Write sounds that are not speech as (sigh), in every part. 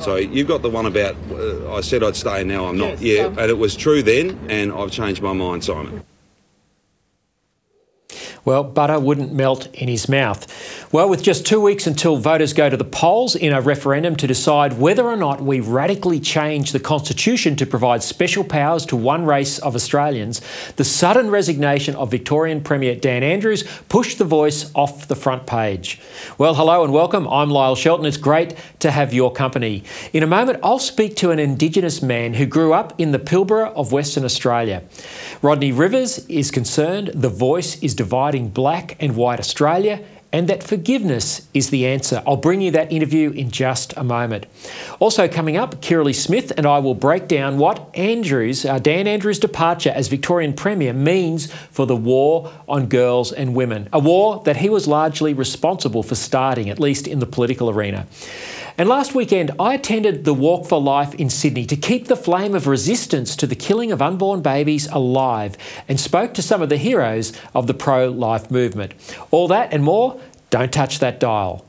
So you've got the one about uh, I said I'd stay, now I'm not. Yes, Yeah, um, and it was true then, and I've changed my mind, Simon. Well, butter wouldn't melt in his mouth. Well, with just two weeks until voters go to the polls in a referendum to decide whether or not we radically change the Constitution to provide special powers to one race of Australians, the sudden resignation of Victorian Premier Dan Andrews pushed the voice off the front page. Well, hello and welcome. I'm Lyle Shelton. It's great to have your company. In a moment, I'll speak to an Indigenous man who grew up in the Pilbara of Western Australia. Rodney Rivers is concerned the voice is dividing black and white Australia and that forgiveness is the answer. I'll bring you that interview in just a moment. Also coming up, Kirralie Smith and I will break down what Andrews, uh, Dan Andrews' departure as Victorian Premier means for the war on girls and women, a war that he was largely responsible for starting, at least in the political arena. And last weekend, I attended the Walk for Life in Sydney to keep the flame of resistance to the killing of unborn babies alive and spoke to some of the heroes of the pro life movement. All that and more, don't touch that dial.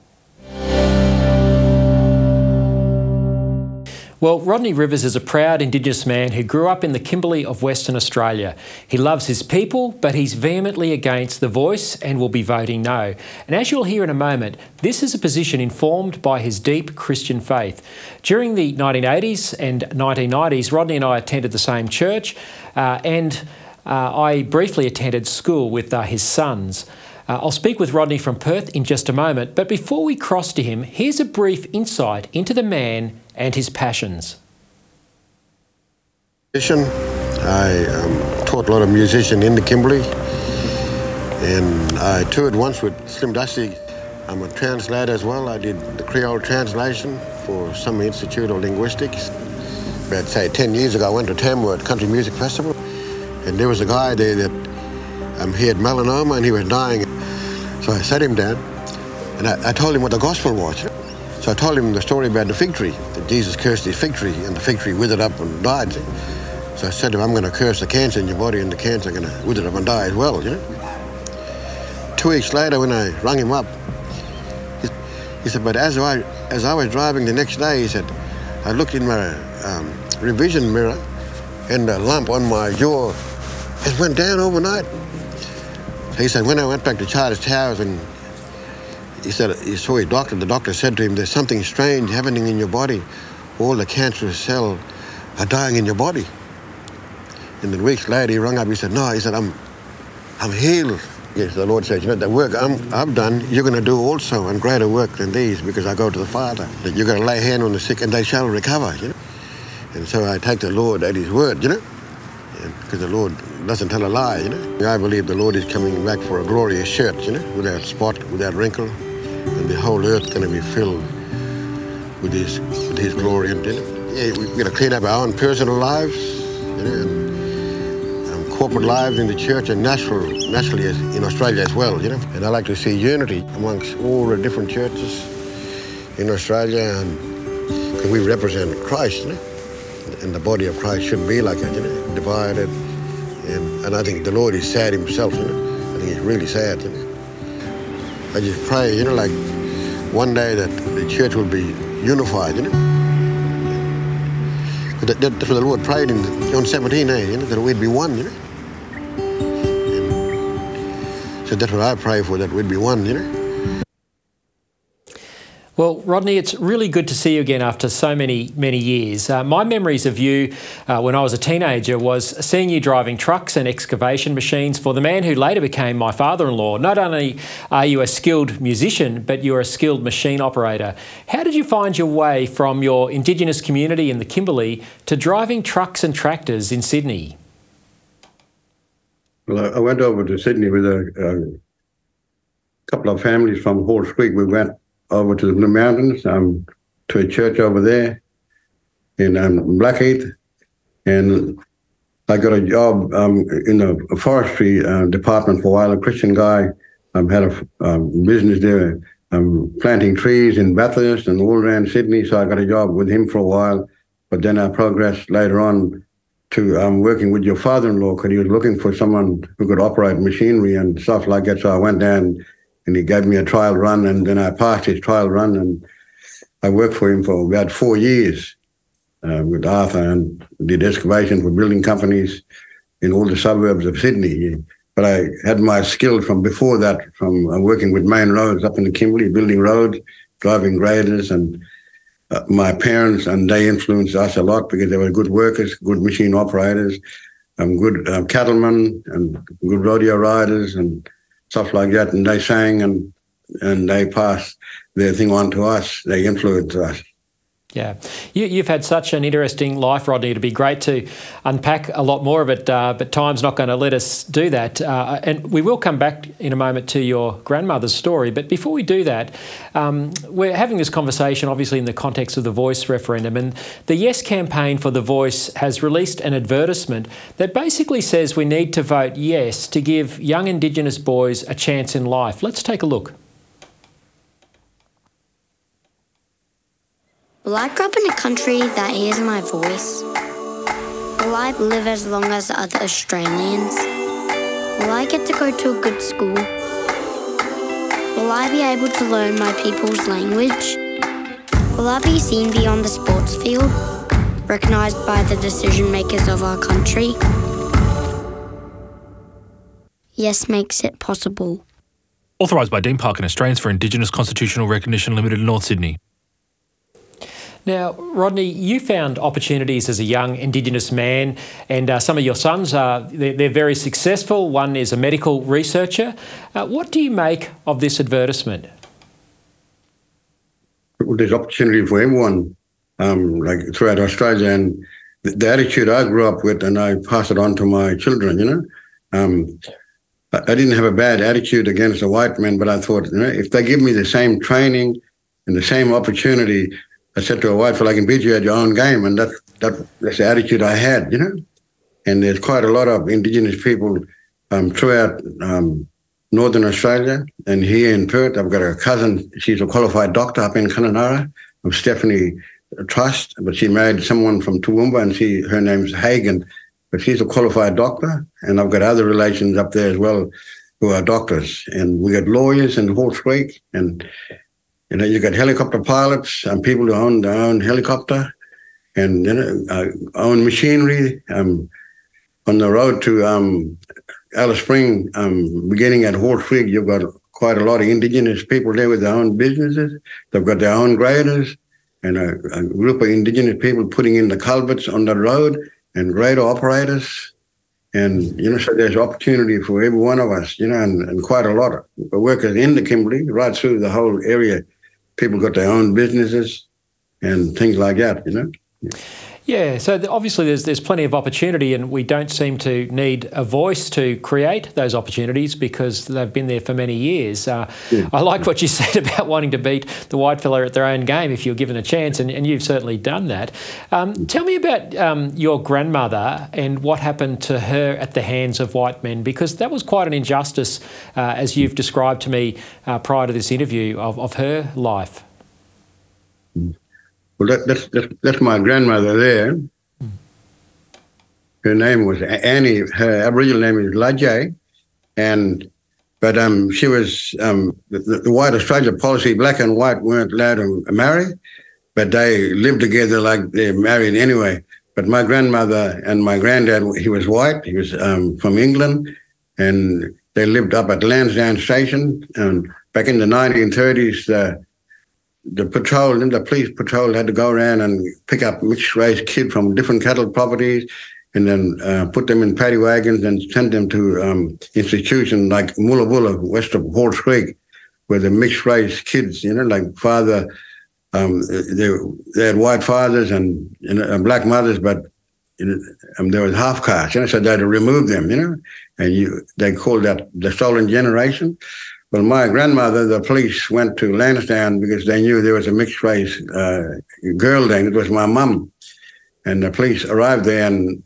Well, Rodney Rivers is a proud Indigenous man who grew up in the Kimberley of Western Australia. He loves his people, but he's vehemently against the voice and will be voting no. And as you'll hear in a moment, this is a position informed by his deep Christian faith. During the 1980s and 1990s, Rodney and I attended the same church, uh, and uh, I briefly attended school with uh, his sons. Uh, I'll speak with Rodney from Perth in just a moment, but before we cross to him, here's a brief insight into the man and his passions. I um, taught a lot of musician in the Kimberley, and I toured once with Slim Dusty. I'm a translator as well. I did the Creole translation for Summer Institute of Linguistics. About say 10 years ago, I went to Tamworth Country Music Festival, and there was a guy there that um, he had melanoma and he was dying. So I sat him down, and I, I told him what the gospel was. So I told him the story about the fig tree, that Jesus cursed his fig tree, and the fig tree withered up and died. So I said to him, I'm going to curse the cancer in your body, and the cancer is going to wither up and die as well, you know. Two weeks later, when I rang him up, he, he said, but as I, as I was driving the next day, he said, I looked in my um, revision mirror, and the lump on my jaw it went down overnight. He said, when I went back to Charters Towers and he said he saw a doctor. The doctor said to him, "There's something strange happening in your body. All the cancerous cells are dying in your body." And then weeks later, he rang up. He said, "No," he said, "I'm, I'm healed." Yes, the Lord says, "You know, the work I'm, I've done, you're going to do also, and greater work than these, because I go to the Father. That you're going to lay hand on the sick, and they shall recover." You know. And so I take the Lord at His word. You know, because the Lord doesn't tell a lie. You know. I believe the Lord is coming back for a glorious church. You know, without spot, without wrinkle the whole earth going to be filled with His with His glory. And yeah, we've got to clean up our own personal lives, you know, and um, corporate lives in the church and natural, naturally as, in Australia as well. You know, and I like to see unity amongst all the different churches in Australia, and we represent Christ, you know, and the body of Christ shouldn't be like that, you know, divided. And, and I think the Lord is sad Himself, you know. I think He's really sad, you know. I just pray, you know, like one day that the church will be unified, you know. That, that, that's what the Lord prayed in John 17, eh, you know, that we'd be one, you know. And so that's what I pray for, that we'd be one, you know. Well, Rodney, it's really good to see you again after so many, many years. Uh, my memories of you uh, when I was a teenager was seeing you driving trucks and excavation machines for the man who later became my father in law. Not only are you a skilled musician, but you're a skilled machine operator. How did you find your way from your Indigenous community in the Kimberley to driving trucks and tractors in Sydney? Well, I went over to Sydney with a, a couple of families from Halls Creek. We went over to the Blue Mountains um, to a church over there in um, Blackheath, and I got a job um, in the forestry uh, department for a while. A Christian guy um, had a um, business there, um, planting trees in Bathurst and all around Sydney. So I got a job with him for a while, but then I progressed later on to um, working with your father-in-law because he was looking for someone who could operate machinery and stuff like that. So I went down and he gave me a trial run and then I passed his trial run and I worked for him for about four years uh, with Arthur and did excavation for building companies in all the suburbs of Sydney. But I had my skills from before that, from uh, working with main roads up in the Kimberley, building roads, driving graders, and uh, my parents, and they influenced us a lot because they were good workers, good machine operators, um, good um, cattlemen, and good rodeo riders, and stuff like that. And they sang and and they passed their thing on to us. They influenced us. Yeah, you, have had such an interesting life, Rodney. It'd be great to unpack a lot more of it, uh, but time's not going to let us do that. Uh, and we will come back in a moment to your grandmother's story. But before we do that, um, we're having this conversation obviously in the context of the Voice referendum. And the Yes campaign for the Voice has released an advertisement that basically says we need to vote yes to give young Indigenous boys a chance in life. Let's take a look. Will I grow up in a country that hears my voice? Will I live as long as other Australians? Will I get to go to a good school? Will I be able to learn my people's language? Will I be seen beyond the sports field, recognised by the decision makers of our country? Yes makes it possible. Authorised by Dean Parkin Australians for Indigenous Constitutional Recognition Limited, North Sydney. Now, Rodney, you found opportunities as a young Indigenous man, and uh, some of your sons are they're, they're, very successful. One is a medical researcher. Uh, what do you make of this advertisement? Well, there's opportunity for everyone, um, like throughout Australia, and the, the, attitude I grew up with, and I pass it on to my children. You know, um, I, I didn't have a bad attitude against the white men, but I thought, you know, if they give me the same training and the same opportunity I said to a wife, well, I can beat you at your own game. And that, that that's the attitude I had, you know. And there's quite a lot of Indigenous people um, throughout um, Northern Australia and here in Perth. I've got a cousin, she's a qualified doctor up in Kununurra, of Stephanie Trust, but she married someone from Toowoomba and she her name's Hagen, but she's a qualified doctor. And I've got other relations up there as well who are doctors. And we got lawyers in Halls Creek and you know, you got helicopter pilots and people who own their own helicopter and you know, uh, own machinery. Um, on the road to um, Alice Spring, um, beginning at Halls Creek, you've got quite a lot of indigenous people there with their own businesses. They've got their own graders and a, a group of indigenous people putting in the culverts on the road and grader operators. And, you know, so there's opportunity for every one of us, you know, and, and quite a lot of workers in the Kimberley, right through the whole area people got their own businesses and things like that, you know. Yeah, so obviously there's there's plenty of opportunity, and we don't seem to need a voice to create those opportunities because they've been there for many years. Uh, yeah. I like what you (laughs) said about wanting to beat the white fella at their own game if you're given a chance, and, and you've certainly done that. Um, tell me about um, your grandmother and what happened to her at the hands of white men, because that was quite an injustice, uh, as you've described to me uh, prior to this interview of, of her life. Mm. Well, that, that's, that's, that's my grandmother there. Her name was Annie. Her Aboriginal name is Lajay, and but um, she was um, the, the, white Australia policy. Black and white weren't allowed to marry, but they lived together like they're married anyway. But my grandmother and my granddad, he was white. He was um, from England, and they lived up at Lansdowne Station. And back in the 1930s, the the patrol the police patrol had to go around and pick up mixed race kids from different cattle properties and then uh, put them in paddy wagons and send them to um, institutions like Mullabula, west of Halls Creek, where the mixed race kids, you know, like father, um, they, they had white fathers and, you know, and black mothers, but you know, um, there was half caste, you know, so they had to remove them, you know, and you they called that the stolen generation. Well, my grandmother, the police went to Lansdowne because they knew there was a mixed race uh, girl there. It was my mum. And the police arrived there in,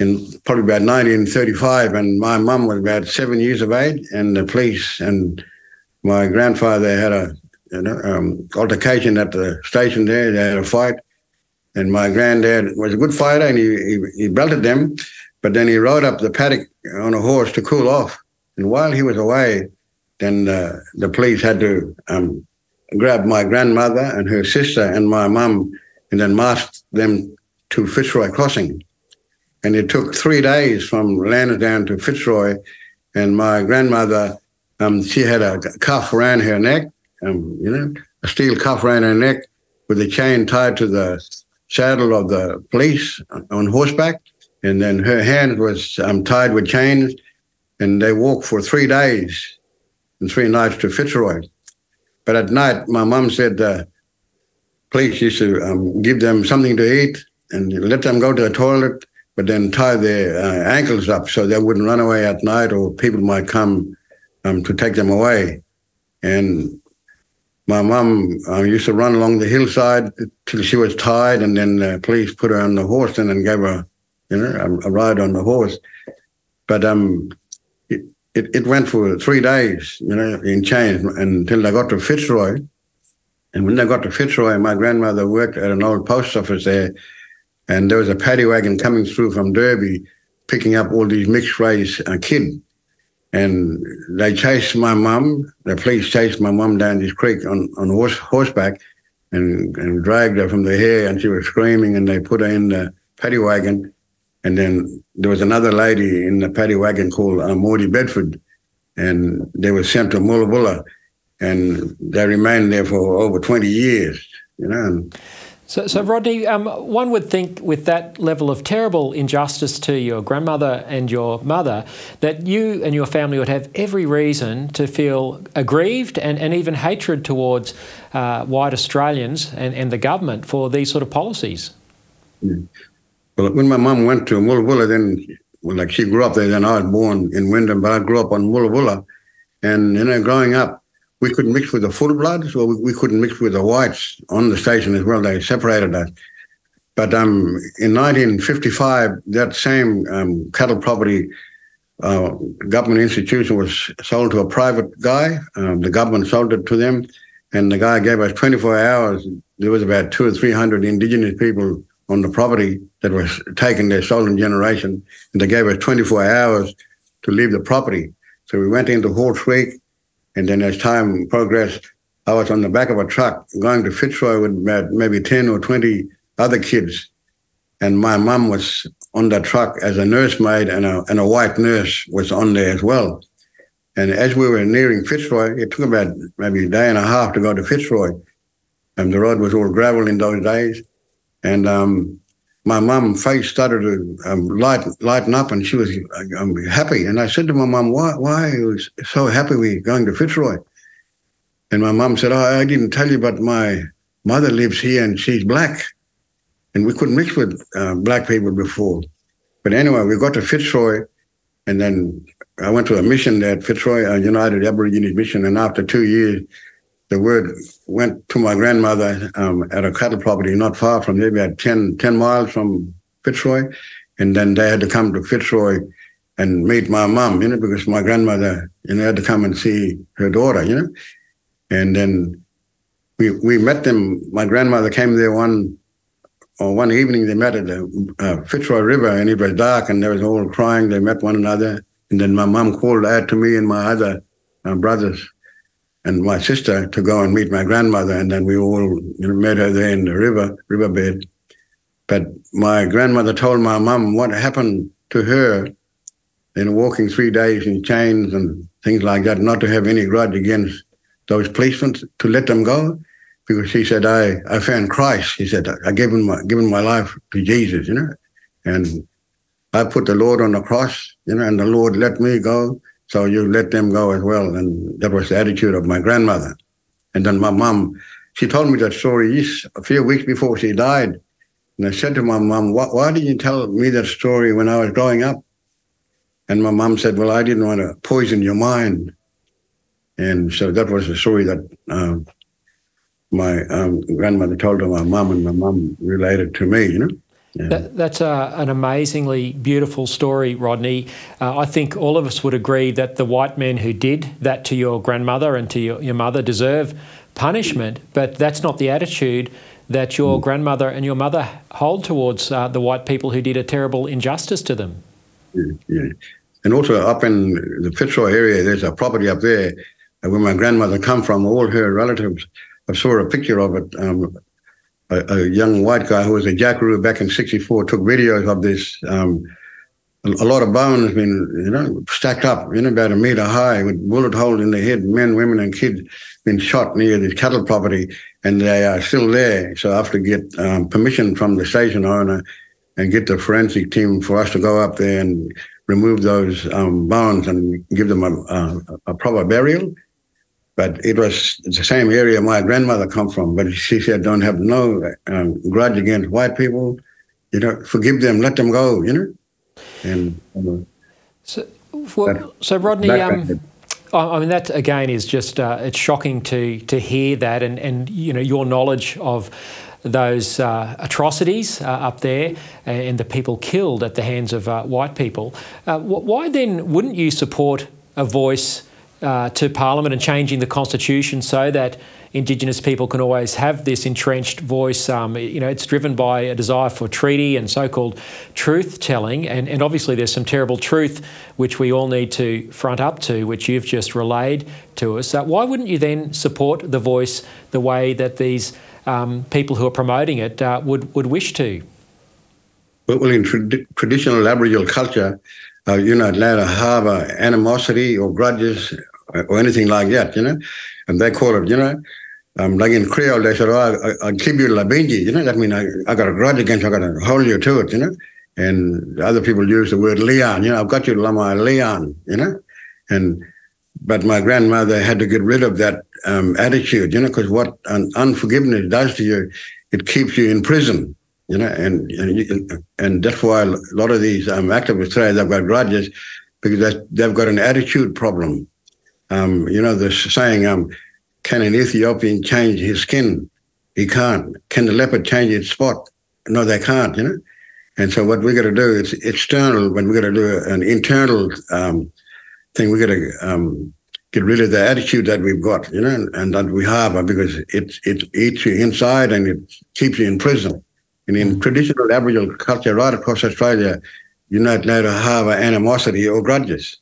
in probably about 1935, and my mum was about seven years of age. And the police and my grandfather had a know, um, altercation at the station there. They had a fight. and my granddad was a good fighter, and he, he, he belted them, but then he rode up the paddock on a horse to cool off. And while he was away, then uh, the police had to um, grab my grandmother and her sister and my mum, and then marched them to Fitzroy Crossing. And it took three days from Lansdowne to Fitzroy, and my grandmother, um, she had a cuff around her neck, um, you know, a steel cuff around her neck with a chain tied to the saddle of the police on horseback, and then her hand was um, tied with chains, and they walked for three days and three nights to Fitzroy. But at night, my mum said the police used to um, give them something to eat and let them go to the toilet, but then tie their uh, ankles up so they wouldn't run away at night or people might come um, to take them away. And my mum uh, used to run along the hillside till she was tired, and then the police put her on the horse and then gave her, you know, a, a ride on the horse. But um, it, it, went for three days, you know, in chains until they got to Fitzroy. And when they got to Fitzroy, my grandmother worked at an old post office there, and there was a paddy wagon coming through from Derby, picking up all these mixed race uh, kids and they chased my mum. The police chased my mum down this creek on, on horse, horseback and, and dragged her from the hair, and she was screaming, and they put her in the paddy wagon. And then there was another lady in the paddy wagon called uh, Maudie Bedford, and they were sent to Mullabulla, and they remained there for over 20 years, you know. And, so, so Rodney, um, one would think with that level of terrible injustice to your grandmother and your mother, that you and your family would have every reason to feel aggrieved and, and even hatred towards uh, white Australians and, and the government for these sort of policies. Yeah. Well, when my mum went to Mullabulla, then, well, like she grew up there, then I was born in Wyndham, but I grew up on Mullabulla. And, you know, growing up, we couldn't mix with the full bloods, or we, we, couldn't mix with the whites on the station as well. They separated us. But um, in 1955, that same um, cattle property uh, government institution was sold to a private guy. Um, the government sold it to them, and the guy gave us 24 hours. There was about two or three hundred indigenous people on the property that was taken their stolen generation, and they gave us 24 hours to leave the property. So we went into Creek, and then as time progressed, I was on the back of a truck going to Fitzroy with maybe 10 or 20 other kids. And my mum was on the truck as a nursemaid and a, and a white nurse was on there as well. And as we were nearing Fitzroy, it took about maybe a day and a half to go to Fitzroy. And the road was all gravel in those days. And um, my mum's face started to um, light, lighten up and she was um, happy. And I said to my mum, why, why are you so happy we're going to Fitzroy? And my mum said, oh, I didn't tell you, but my mother lives here and she's black. And we couldn't mix with uh, black people before. But anyway, we got to Fitzroy and then I went to a mission there at Fitzroy, a United Aborigines mission. And after two years, the word went to my grandmother um, at a cattle property not far from there, about 10, 10 miles from Fitzroy. And then they had to come to Fitzroy and meet my mom, you know, because my grandmother, you know, had to come and see her daughter, you know. And then we we met them. My grandmother came there one or one evening. They met at the uh, Fitzroy River, and it was dark, and they was all crying. They met one another, and then my mom called out to me and my other uh, brothers and my sister to go and meet my grandmother, and then we all met her there in the river riverbed. But my grandmother told my mum what happened to her in walking three days in chains and things like that, not to have any grudge against those policemen, to let them go, because she said, I, I found Christ. She said, I given my given my life to Jesus, you know, and I put the Lord on the cross, you know, and the Lord let me go so you let them go as well. And that was the attitude of my grandmother. And then my mom, she told me that story a few weeks before she died. And I said to my mom, why, why did you tell me that story when I was growing up? And my mom said, well, I didn't want to poison your mind. And so that was the story that um, my um, grandmother told to my mom, and my mom related to me, you know. Yeah. That, that's a, an amazingly beautiful story, Rodney. Uh, I think all of us would agree that the white men who did that to your grandmother and to your, your mother deserve punishment, but that's not the attitude that your grandmother and your mother hold towards uh, the white people who did a terrible injustice to them. Yeah, yeah. And also up in the Fitzroy area, there's a property up there where my grandmother come from. All her relatives. I saw a picture of it. Um, a, a, young white guy who was a jackaroo back in '64 took videos of this. Um, a, a, lot of bones been, you know, stacked up, know, about a meter high with bullet holes in the head. Men, women, and kids been shot near this cattle property, and they are still there. So I have to get um, permission from the station owner and get the forensic team for us to go up there and remove those um, bones and give them a, a, a, proper burial. But it was the same area my grandmother come from. But she said, "Don't have no um, grudge against white people. You know, forgive them, let them go. You know." And so, well, so Rodney. Um, I mean, that again is just uh, it's shocking to to hear that, and and you know your knowledge of those uh, atrocities uh, up there and the people killed at the hands of uh, white people. Uh, why then wouldn't you support a voice uh, to Parliament and changing the constitution so that Indigenous people can always have this entrenched voice. Um, you know, it's driven by a desire for treaty and so-called truth telling, and, and obviously there's some terrible truth which we all need to front up to, which you've just relayed to us. Uh, why wouldn't you then support the voice the way that these um, people who are promoting it uh, would would wish to? Well, in tra- traditional Aboriginal culture, uh, you're not allowed to harbour animosity or grudges or anything like that, you know. And they call it, you know, um, like in Creole, they said, oh, I, I keep you la benji, you know, that means I, I got a grudge against you, I got to hold you to it, you know. And other people use the word leon, you know, I've got you la my leon, you know. And but my grandmother had to get rid of that um, attitude, you know, because what un- unforgiveness does to you, it keeps you in prison, you know, and and, you, and that's why a lot of these um, activists say they've got grudges because they've got an attitude problem. Um, you know, the saying, um, can an Ethiopian change his skin? He can't. Can the leopard change its spot? No, they can't, you know. And so what we got to do is external, when we got to do an internal um, thing, we got to um, get rid of the attitude that we've got, you know, and, and that we harbor because it it eats you inside and it keeps you in prison. And in traditional Aboriginal culture right across Australia, you're not allowed to harbor animosity or grudges.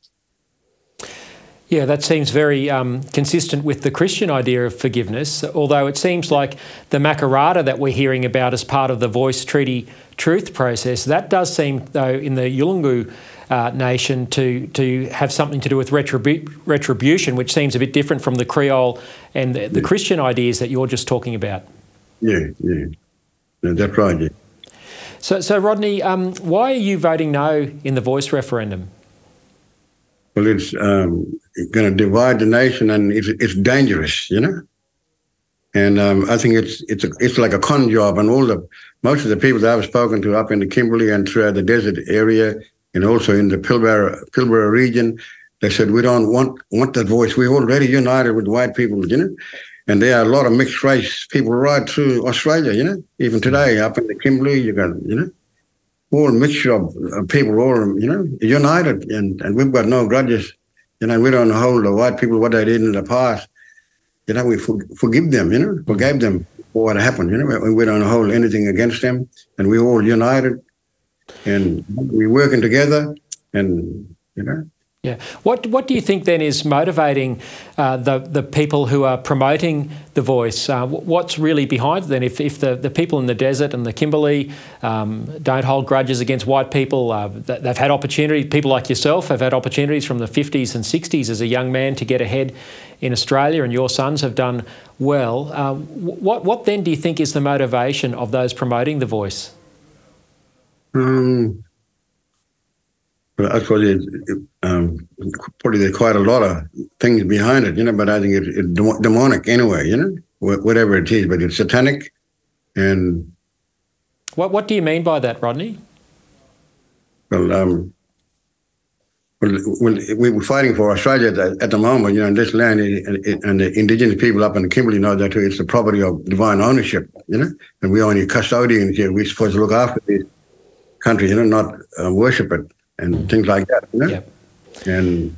Yeah, that seems very um, consistent with the Christian idea of forgiveness, although it seems like the Makarrata that we're hearing about as part of the Voice Treaty truth process, that does seem, though, in the Yolngu uh, nation to, to have something to do with retribu- retribution, which seems a bit different from the Creole and the, the yeah. Christian ideas that you're just talking about. Yeah, yeah. No, that's right, yeah. So, so Rodney, um, why are you voting no in the Voice referendum? well, it's um, going to divide the nation, and it's it's dangerous, you know. And um, I think it's it's a, it's like a con job, and all the most of the people that I've spoken to up in the Kimberley and throughout the desert area, and also in the Pilbara Pilbara region, they said we don't want want that voice. We're already united with white people, you know. And there are a lot of mixed race people right through Australia, you know. Even today, up in the Kimberley, you got you know all mixture of, people, all you know, united, and, and we've got no grudges. You know, we don't hold the white people what they did in the past. You know, we for, forgive them. You know, forgave them for what happened. You know, we, we don't hold anything against them, and we're all united, and we're working together, and you know, yeah. What What do you think then is motivating uh, the the people who are promoting the voice? Uh, what's really behind it then? If, if the, the people in the desert and the Kimberley um, don't hold grudges against white people, uh, they've had opportunity. People like yourself have had opportunities from the 50s and 60s as a young man to get ahead in Australia, and your sons have done well. Uh, what What then do you think is the motivation of those promoting the voice? Um Actually, um, probably there's quite a lot of things behind it, you know. But I think it's it demonic anyway, you know, whatever it is. But it's satanic, and what what do you mean by that, Rodney? Well, um, well, we're fighting for Australia at the moment, you know, this land, and the indigenous people up in the Kimberley know that it's the property of divine ownership, you know, and we're only custodians here. We're supposed to look after this country, you know, not uh, worship it and things like that. You know? Yep. And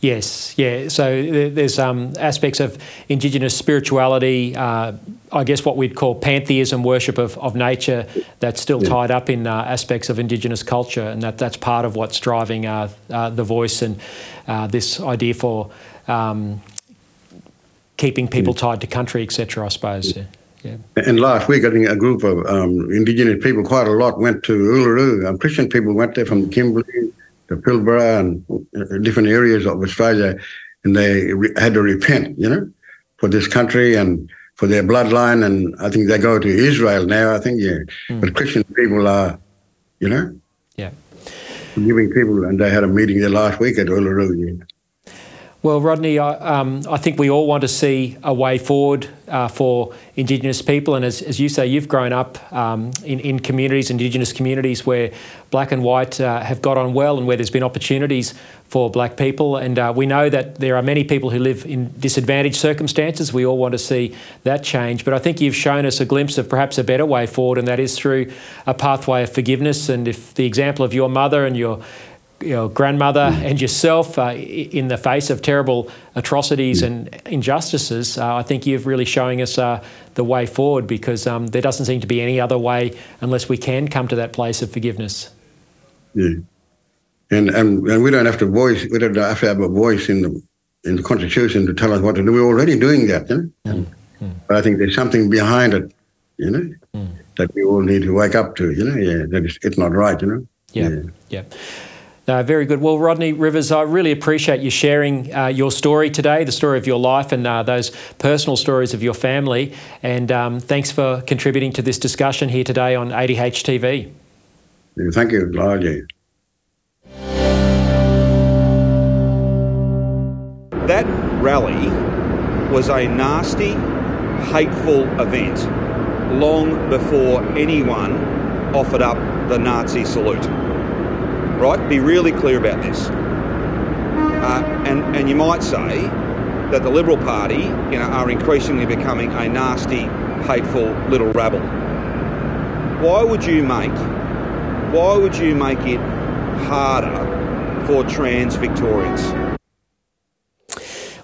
Yes, yeah. So there's um, aspects of Indigenous spirituality, uh, I guess what we'd call pantheism, worship of, of nature, that's still yeah. tied up in uh, aspects of Indigenous culture, and that, that's part of what's driving uh, uh the voice and uh, this idea for um, keeping people yeah. tied to country, etc. I suppose. Yeah. Yeah. And last week, I think a group of um, Indigenous people, quite a lot, went to Uluru. Um, Christian people went there from Kimberley, to Pilbara and uh, different areas of Australia, and they re- had to repent, you know, for this country and for their bloodline. And I think they go to Israel now. I think, yeah. Mm. But Christian people are, you know, yeah, giving people, and they had a meeting there last week at Uluru. Yeah. Well, Rodney, I, um, I, think we all want to see a way forward uh, for Indigenous people. And as, as, you say, you've grown up um, in, in, communities, Indigenous communities, where black and white uh, have got on well and where there's been opportunities for black people. And uh, we know that there are many people who live in disadvantaged circumstances. We all want to see that change. But I think you've shown us a glimpse of perhaps a better way forward, and that is through a pathway of forgiveness. And if the example of your mother and your you know, grandmother and yourself uh, in the face of terrible atrocities and injustices, uh, I think you're really showing us uh, the way forward because um, there doesn't seem to be any other way unless we can come to that place of forgiveness. Yeah. And, and, and we don't have to voice, we don't have to have a voice in the, in the Constitution to tell us what to do. We're already doing that, you know? Mm. mm. But I think there's something behind it, you know, mm. that we all need to wake up to, you know? Yeah, that is, it's not right, you know? Yeah, yeah. yeah. No, very good. Well, Rodney Rivers, I really appreciate you sharing uh, your story today, the story of your life, and uh, those personal stories of your family. And um, thanks for contributing to this discussion here today on ADH TV. Thank you, largely. That rally was a nasty, hateful event long before anyone offered up the Nazi salute right? Be really clear about this. Uh, and, and you might say that the Liberal Party you know, are increasingly becoming a nasty, hateful little rabble. Why would you make why would you make it harder for trans Victorians?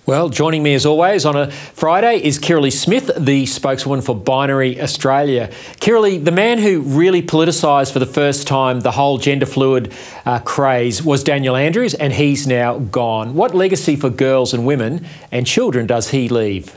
Well, joining me as always on a Friday is Kirralie Smith, the spokeswoman for Binary Australia. Kirralie, the man who really politicised for the first time the whole gender fluid uh, craze was Daniel Andrews, and he's now gone. What legacy for girls and women and children does he leave?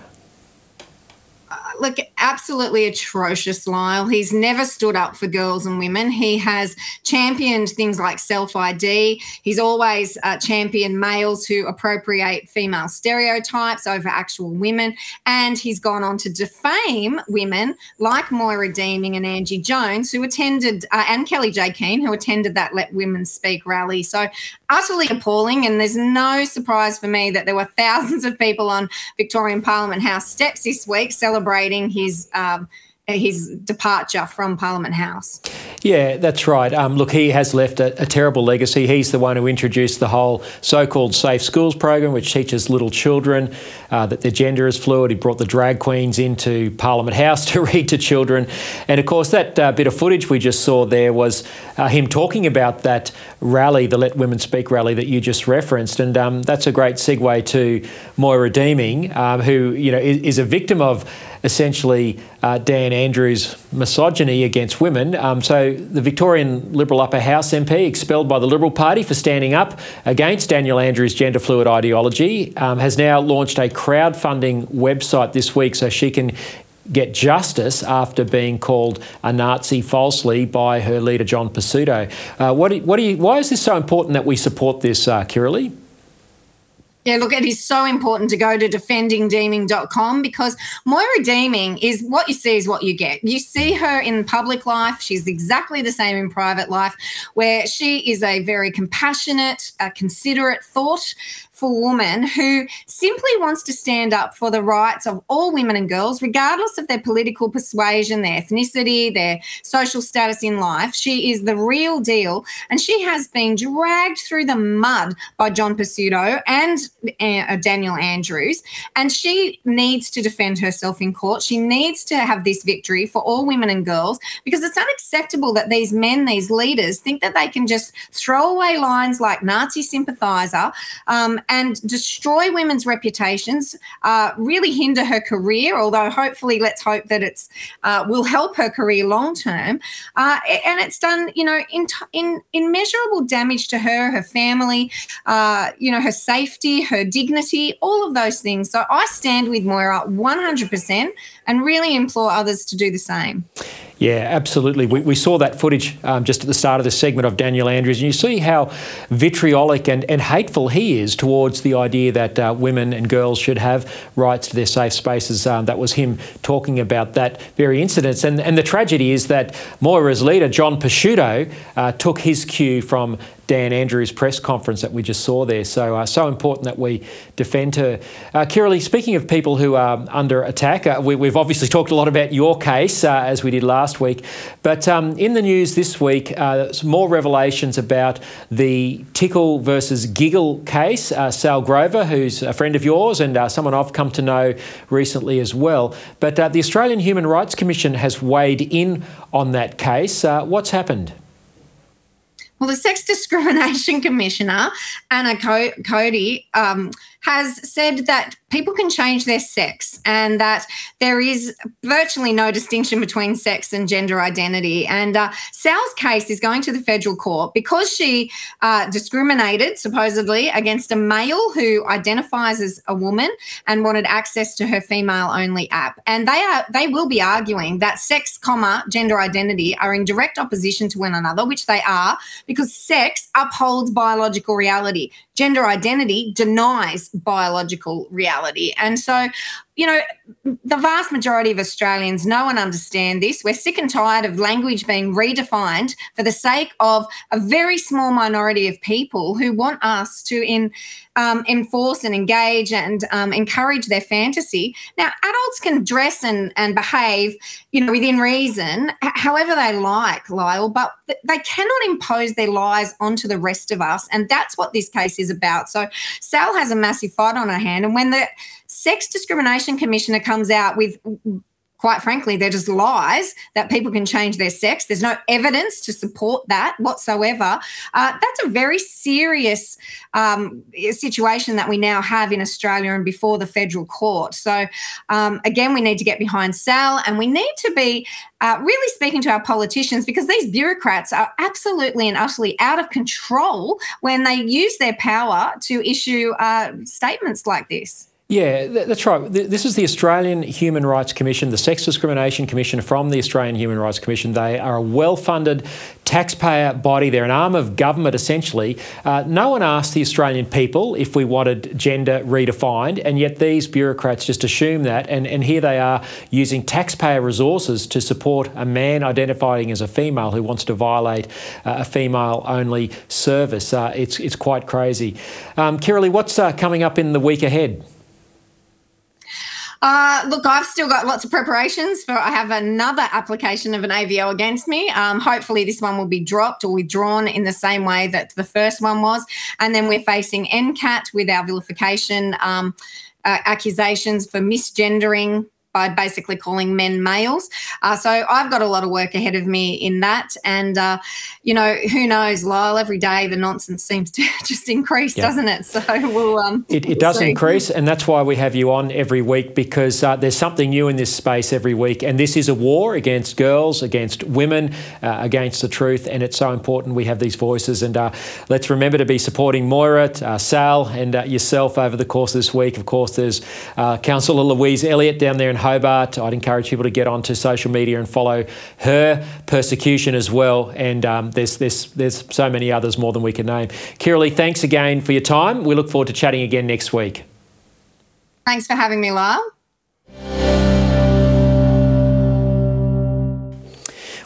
look, absolutely atrocious, Lyle. He's never stood up for girls and women. He has championed things like self ID. He's always uh, championed males who appropriate female stereotypes over actual women. And he's gone on to defame women like Moira Deeming and Angie Jones, who attended, uh, and Kellie-Jay Keen, who attended that Let Women Speak rally. So utterly appalling. And there's no surprise for me that there were thousands of people on Victorian Parliament House steps this week celebrating his. Um, his departure from Parliament House. Yeah, that's right. Um, look, he has left a, a, terrible legacy. He's the one who introduced the whole so called Safe Schools program, which teaches little children uh, that their gender is fluid. He brought the drag queens into Parliament House (laughs) to read to children. And of course, that uh, bit of footage we just saw there was uh, him talking about that rally, the Let Women Speak rally that you just referenced. And um, that's a great segue to Moira Deeming, um, who you know is, is a victim of essentially uh, Dan Andrews' misogyny against women. Um, so the Victorian Liberal Upper House MP, expelled by the Liberal Party for standing up against Daniel Andrews' gender fluid ideology, um, has now launched a crowdfunding website this week so she can get justice after being called a Nazi falsely by her leader John Pesutto. Uh, what, what do you, why is this so important that we support this, uh, Kirralie? Yeah, look, it is so important to go to defendingdeeming.com because Moira Deeming is what you see is what you get. You see her in public life, she's exactly the same in private life, where she is a very compassionate, uh, considerate thought for woman who simply wants to stand up for the rights of all women and girls, regardless of their political persuasion, their ethnicity, their social status in life. She is the real deal. And she has been dragged through the mud by John Pesutto and uh, Daniel Andrews, and she needs to defend herself in court. She needs to have this victory for all women and girls because it's unacceptable that these men, these leaders, think that they can just throw away lines like Nazi sympathizer um, and destroy women's reputations, uh, really hinder her career. Although hopefully, let's hope that it's uh, will help her career long term. Uh, and it's done, you know, in in immeasurable damage to her, her family, uh, you know, her safety, her dignity, all of those things. So I stand with Moira 100% and really implore others to do the same. Yeah, absolutely. We, we saw that footage um, just at the start of the segment of Daniel Andrews, and you see how vitriolic and, and hateful he is towards the idea that uh, women and girls should have rights to their safe spaces. Um, that was him talking about that very incident. And, and the tragedy is that Moira's leader, John Pesutto, uh, took his cue from Dan Andrews' press conference that we just saw there. So, uh, so important that we defend her. Uh, Kirralie, speaking of people who are under attack, uh, we, have obviously talked a lot about your case uh, as we did last week, but um, in the news this week, uh, more revelations about the Tickle versus Giggle case. Uh, Sal Grover, who's a friend of yours and uh, someone I've come to know recently as well. But the Australian Human Rights Commission has weighed in on that case. what's happened? Well, the Sex Discrimination Commissioner, Anna Cody, um, has said that people can change their sex and that there is virtually no distinction between sex and gender identity. And uh, Sal's case is going to the federal court because she uh, discriminated supposedly against a male who identifies as a woman and wanted access to her female only app. And they are they will be arguing that sex, comma gender identity are in direct opposition to one another, which they are because sex upholds biological reality gender identity denies biological reality. And so, you know, the vast majority of Australians know and understand this. We're sick and tired of language being redefined for the sake of a very small minority of people who want us to in, um, enforce and engage and um, encourage their fantasy. Now, adults can dress and, and behave, you know, within reason, however they like, Lyle, but they cannot impose their lies onto the rest of us. And that's what this case is about. So Sal has a massive fight on her hand. And when the Sex Discrimination Commissioner comes out with quite frankly, they're just lies that people can change their sex. There's no evidence to support that whatsoever. Uh, that's a very serious um, situation that we now have in Australia and before the federal court. So, um, again, we need to get behind Sal and we need to be uh, really speaking to our politicians because these bureaucrats are absolutely and utterly out of control when they use their power to issue uh, statements like this. Yeah, that's right. This is the Australian Human Rights Commission, the Sex Discrimination Commission from the Australian Human Rights Commission. They are a well funded taxpayer body. They're an arm of government, essentially. Uh, no one asked the Australian people if we wanted gender redefined, and yet these bureaucrats just assume that. And, and here they are using taxpayer resources to support a man identifying as a female who wants to violate uh, a female only service. Uh, it's, it's quite crazy. Um, Kirralie, what's uh, coming up in the week ahead? Uh, look, I've still got lots of preparations for. I have another application of an AVO against me. Um, hopefully, this one will be dropped or withdrawn in the same way that the first one was. And then we're facing NCAT with our vilification um, uh, accusations for misgendering by basically calling men males. Uh, so I've got a lot of work ahead of me in that. And, uh, you know, who knows, Lyle, every day the nonsense seems to (laughs) just increase, yeah. doesn't it? So we'll. Um, it, it does see. increase. And that's why we have you on every week because uh, there's something new in this space every week. And this is a war against girls, against women, uh, against the truth. And it's so important we have these voices. And uh, let's remember to be supporting Moira, uh, Sal, and yourself over the course of this week. Of course, there's Councillor Louise Elliott down there in Hobart. I'd encourage people to get onto social media and follow her persecution as well. And um, there's, there's, there's so many others more than we can name. Kirralie, thanks again for your time. We look forward to chatting again next week. Thanks for having me, Lyle.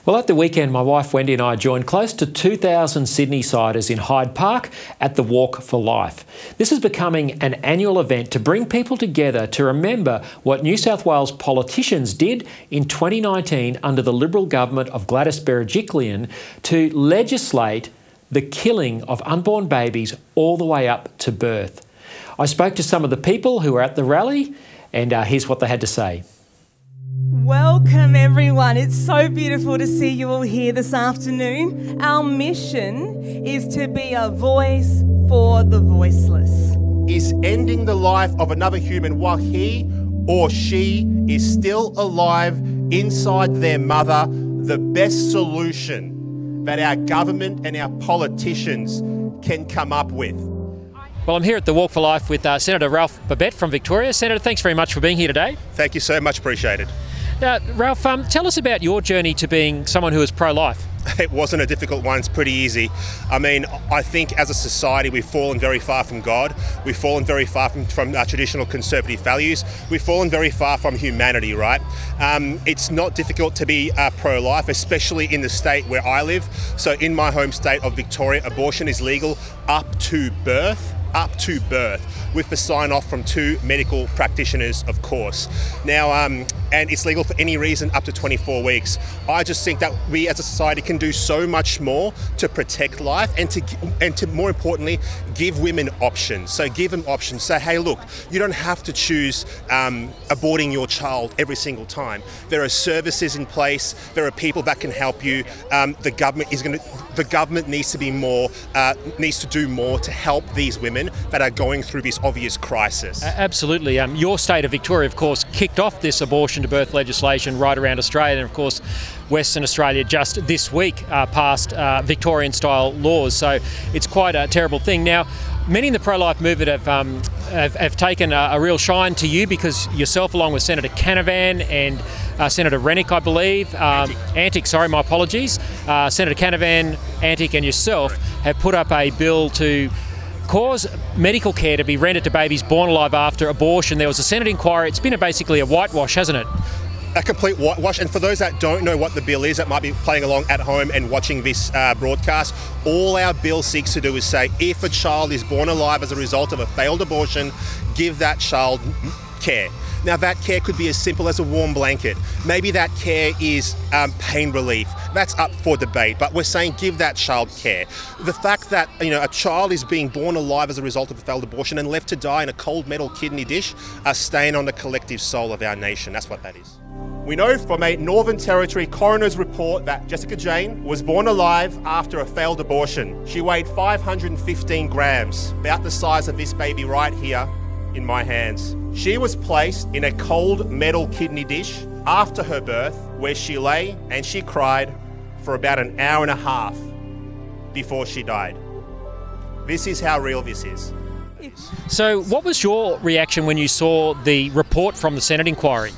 Well, at the weekend, my wife Wendy and I joined close to 2,000 Sydney siders in Hyde Park at the Walk for Life. This is becoming an annual event to bring people together to remember what New South Wales politicians did in 2019 under the Liberal government of Gladys Berejiklian to legislate the killing of unborn babies all the way up to birth. I spoke to some of the people who were at the rally, and uh, here's what they had to say. Welcome, everyone. It's so beautiful to see you all here this afternoon. Our mission is to be a voice for the voiceless. Is ending the life of another human while he or she is still alive inside their mother the best solution that our government and our politicians can come up with? Well, I'm here at the Walk for Life with uh, Senator Ralph Babet from Victoria. Senator, thanks very much for being here today. Thank you so much, appreciated. Uh, Ralph, um, tell us about your journey to being someone who is pro life. (laughs) It wasn't a difficult one, it's pretty easy. I mean, I think as a society we've fallen very far from God, we've fallen very far from, from uh, traditional conservative values, we've fallen very far from humanity, right? Um, it's not difficult to be uh, pro life, especially in the state where I live. So, in my home state of Victoria, abortion is legal up to birth up to birth with the sign off from two medical practitioners, of course. Now, um, and it's legal for any reason up to 24 weeks. I just think that we as a society can do so much more to protect life and to and to more importantly give women options. So give them options. Say, hey, look, you don't have to choose um, aborting your child every single time. There are services in place. There are people that can help you. Um, the government is going to. The government needs to be more uh, needs to do more to help these women that are going through this obvious crisis. Absolutely. Um, your state of Victoria, of course, kicked off this abortion to birth legislation right around Australia. And of course, Western Australia just this week uh, passed uh, Victorian style laws. So it's quite a terrible thing. Now, many in the pro life movement have, um, have, have, taken a, a, real shine to you because yourself, along with Senator Canavan and uh, Senator Rennick, I believe, um, Antic. Antic. sorry, my apologies, uh, Senator Canavan, Antic, and yourself have put up a bill to cause medical care to be rendered to babies born alive after abortion. There was a Senate inquiry. It's been a, basically a whitewash, hasn't it? a complete whitewash. And for those that don't know what the bill is, that might be playing along at home and watching this uh, broadcast, all our bill seeks to do is say if a child is born alive as a result of a failed abortion, give that child care. Now, that care could be as simple as a warm blanket. Maybe that care is um, pain relief. That's up for debate, but we're saying give that child care. The fact that you know a child is being born alive as a result of a failed abortion and left to die in a cold metal kidney dish are staying on the collective soul of our nation. That's what that is. We know from a Northern Territory coroner's report that Jessica Jane was born alive after a failed abortion. She weighed 515 grams, about the size of this baby right here in my hands. She was placed in a cold metal kidney dish after her birth, where she lay and she cried for about an hour and a half before she died. This is how real this is. So, what was your reaction when you saw the report from the Senate inquiry?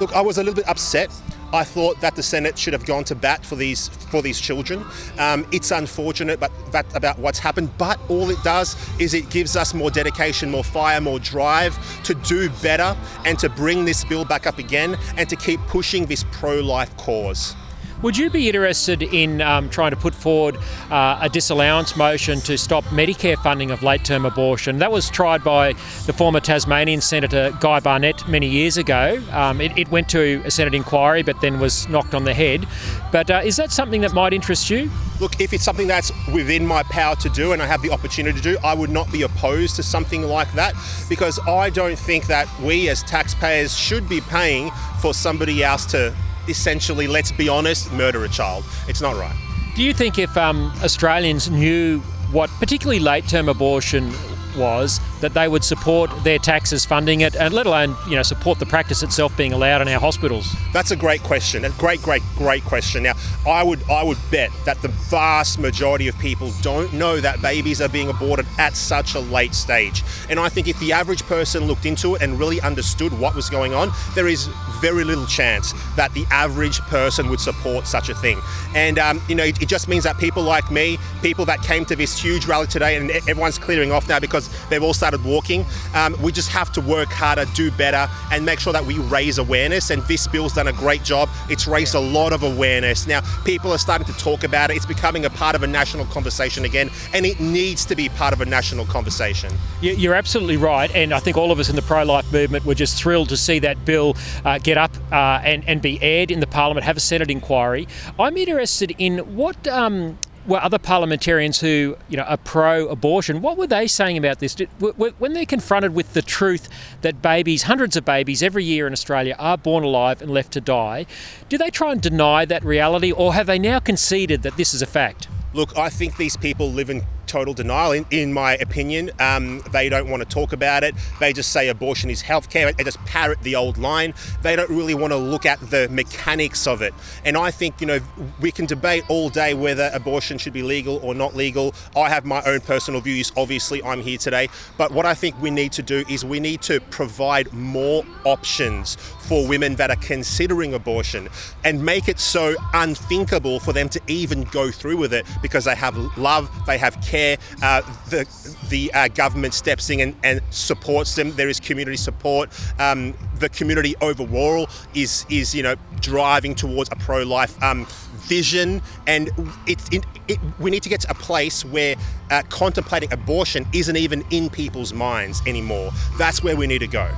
Look, I was a little bit upset I thought that the Senate should have gone to bat for these for these children. Um, it's unfortunate, but that about what's happened. But all it does is it gives us more dedication, more fire, more drive to do better and to bring this bill back up again and to keep pushing this pro-life cause. Would you be interested in um, trying to put forward uh, a disallowance motion to stop Medicare funding of late term abortion? That was tried by the former Tasmanian Senator Guy Barnett many years ago. Um, it, it, went to a Senate inquiry but then was knocked on the head. But uh, is that something that might interest you? Look, if it's something that's within my power to do and I have the opportunity to do, I would not be opposed to something like that because I don't think that we as taxpayers should be paying for somebody else to essentially, let's be honest, murder a child. It's not right. Do you think if um, Australians knew what particularly late term abortion was that they would support their taxes funding it, and let alone you know support the practice itself being allowed in our hospitals? That's a great question. A great, great, great question. Now, I would I would bet that the vast majority of people don't know that babies are being aborted at such a late stage. And I think if the average person looked into it and really understood what was going on, there is very little chance that the average person would support such a thing. And um, you know, it, it just means that people like me, people that came to this huge rally today, and everyone's clearing off now because they've all started walking. Um, we just have to work harder, do better, and make sure that we raise awareness. And this bill's done a great job. It's raised a lot of awareness. Now, people are starting to talk about it. It's becoming a part of a national conversation again, and it needs to be part of a national conversation. You're absolutely right. And I think all of us in the pro life movement were just thrilled to see that bill uh, get up uh, and, and be aired in the parliament, have a Senate inquiry. I'm interested in what. Um, were other parliamentarians who, you know, are pro-abortion. What were they saying about this? Did, when they're confronted with the truth that babies, hundreds of babies every year in Australia, are born alive and left to die, do they try and deny that reality, or have they now conceded that this is a fact? Look, I think these people live in total denial, in, in my opinion. Um, they don't want to talk about it. They just say abortion is healthcare. They just parrot the old line. They don't really want to look at the mechanics of it. And I think, you know, we can debate all day whether abortion should be legal or not legal. I have my own personal views. Obviously, I'm here today. But what I think we need to do is we need to provide more options for women that are considering abortion and make it so unthinkable for them to even go through with it because they have love, they have care. Uh, the the uh, government steps in and, and, supports them. There is community support. Um, the community overall is is you know driving towards a pro-life um, vision, and it's it, it, we need to get to a place where uh, contemplating abortion isn't even in people's minds anymore. That's where we need to go.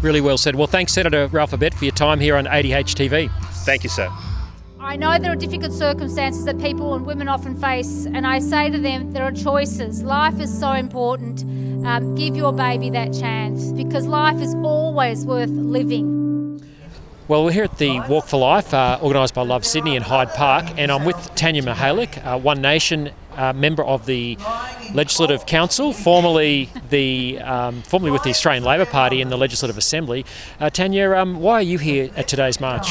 Really well said. Well, thanks, Senator Ralph Babet, for your time here on ADH TV. Thank you, sir. I know there are difficult circumstances that people and women often face, and I say to them, there are choices. Life is so important. Um, give your baby that chance because life is always worth living. Well, we're here at the Walk for Life, uh, organised by Love Sydney in Hyde Park, and I'm with Tanya Mihailuk, uh, One Nation uh, member of the Legislative Council, formerly the um, formerly with the Australian Labor Party in the Legislative Assembly. Uh, Tanya, um, why are you here at today's march?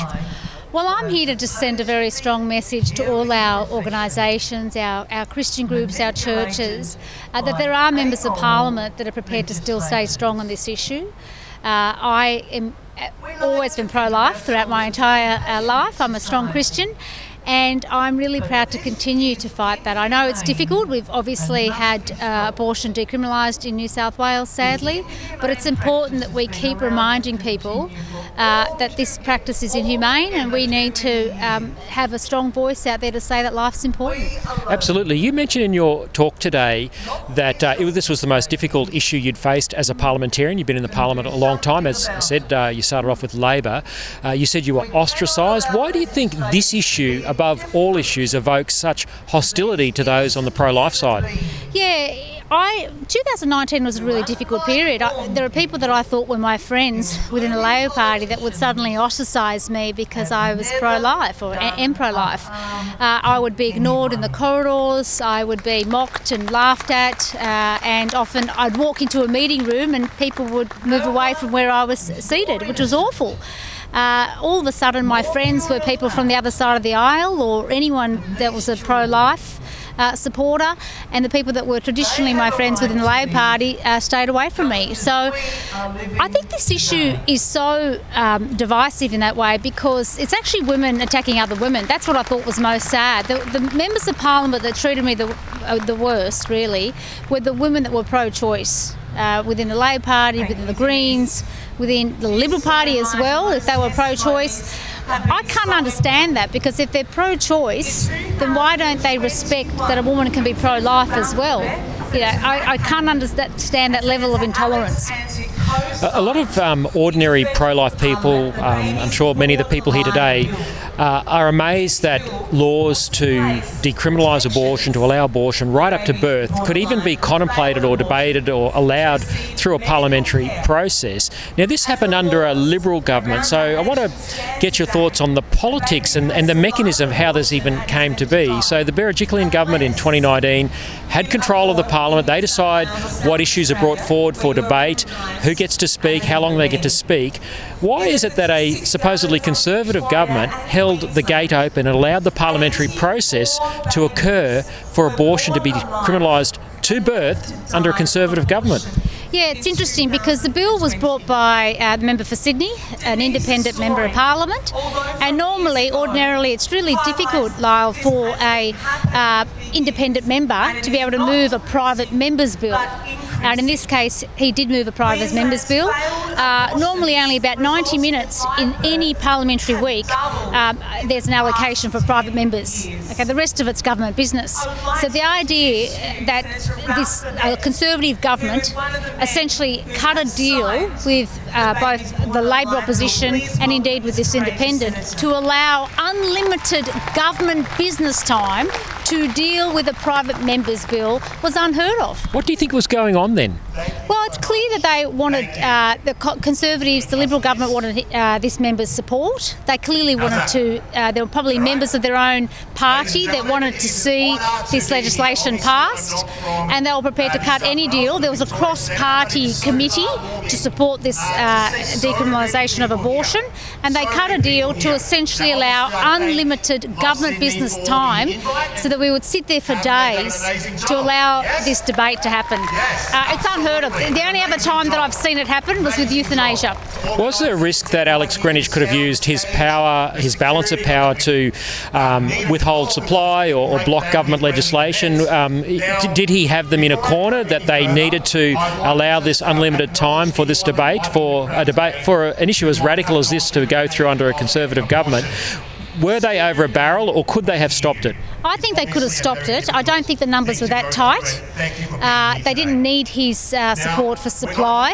Well, I'm here to just send a very strong message to all our organisations, our, our Christian groups, our churches, uh, that there are members of Parliament that are prepared to still stay strong on this issue. Uh, I am uh, always been pro-life throughout my entire uh, life. I'm a strong Christian, and I'm really proud to continue to fight that. I know it's difficult. We've obviously had uh, abortion decriminalised in New South Wales, sadly, but it's important that we keep reminding people uh, that this practice is inhumane and we need to um, have a strong voice out there to say that life's important. Absolutely. You mentioned in your talk today that uh, it, this was the most difficult issue you'd faced as a parliamentarian. You've been in the parliament a long time. As I said, uh, you started off with Labor. Uh, you said you were ostracised. Why do you think this issue above all issues evokes such hostility to those on the pro life side? Yeah, I 2019 was a really difficult period. I, there are people that I thought were my friends within the Labor Party that would suddenly ostracise me because I was pro-life or am pro-life. Uh, I would be ignored in the corridors. I would be mocked and laughed at, uh, and often I'd walk into a meeting room and people would move away from where I was seated, which was awful. Uh, all of a sudden, my friends were people from the other side of the aisle or anyone that was a pro life uh, supporter, and the people that were traditionally my friends within the Labor Party uh, stayed away from me. So I think this issue is so um, divisive in that way because it's actually women attacking other women. That's what I thought was most sad. The, the members of Parliament that treated me the, uh, the worst, really, were the women that were pro choice. Uh, within the Labor Party, within the Greens, within the Liberal Party as well, if they were pro choice. I can't understand that because if they're pro choice, then why don't they respect that a woman can be pro life as well? You know, I, I can't understand that level of intolerance. A lot of um, ordinary pro life people, um, I'm sure many of the people here today, uh, are amazed that laws to decriminalise abortion, to allow abortion right up to birth, could even be contemplated or debated or allowed through a parliamentary process. Now, this happened under a Liberal government, so I want to get your thoughts on the politics and, and the mechanism of how this even came to be. So, the Berejiklian government in 2019 had control of the parliament. They decide what issues are brought forward for debate, who gets to speak, how long they get to speak. Why is it that a supposedly conservative government held the gate open and allowed the parliamentary process to occur for abortion to be criminalised to birth under a conservative government? Yeah, it's interesting because the bill was brought by uh, the member for Sydney, an independent member of Parliament, and normally, ordinarily, it's really difficult, Lyle, for a uh, independent member to be able to move a private member's bill. And in this case, he did move a private members bill. Uh, normally, only about 90 minutes in any parliamentary week, um, there's an allocation for private members. Okay, the rest of it's government business. So the idea that this uh, Conservative government essentially cut a deal with uh, both the Labor opposition and indeed with this independent to allow unlimited government business time to deal with a private member's bill was unheard of. What do you think was going on then? Well, it's clear that they wanted uh, the Conservatives, the Liberal government wanted uh, this member's support. They clearly wanted to. Uh, there were probably members of their own party that wanted to see this legislation passed, and they were prepared to cut any deal. There was a cross-party committee to support this uh, decriminalisation of abortion, and they cut a deal to essentially allow unlimited government business time, so that we would sit there for days to allow this debate to happen. Uh, it's unheard of. The only other time that I've seen it happen was with euthanasia. Was there a risk that Alex Greenwich could have used his power, his balance of power, to um, withhold supply or, or, block government legislation? Um, did he have them in a corner that they needed to allow this unlimited time for this debate, for a debate, for an issue as radical as this to go through under a Conservative government? Were they over a barrel or could they have stopped it? I think they could have stopped it. I don't think the numbers were that tight. Uh, they didn't need his uh, support for supply,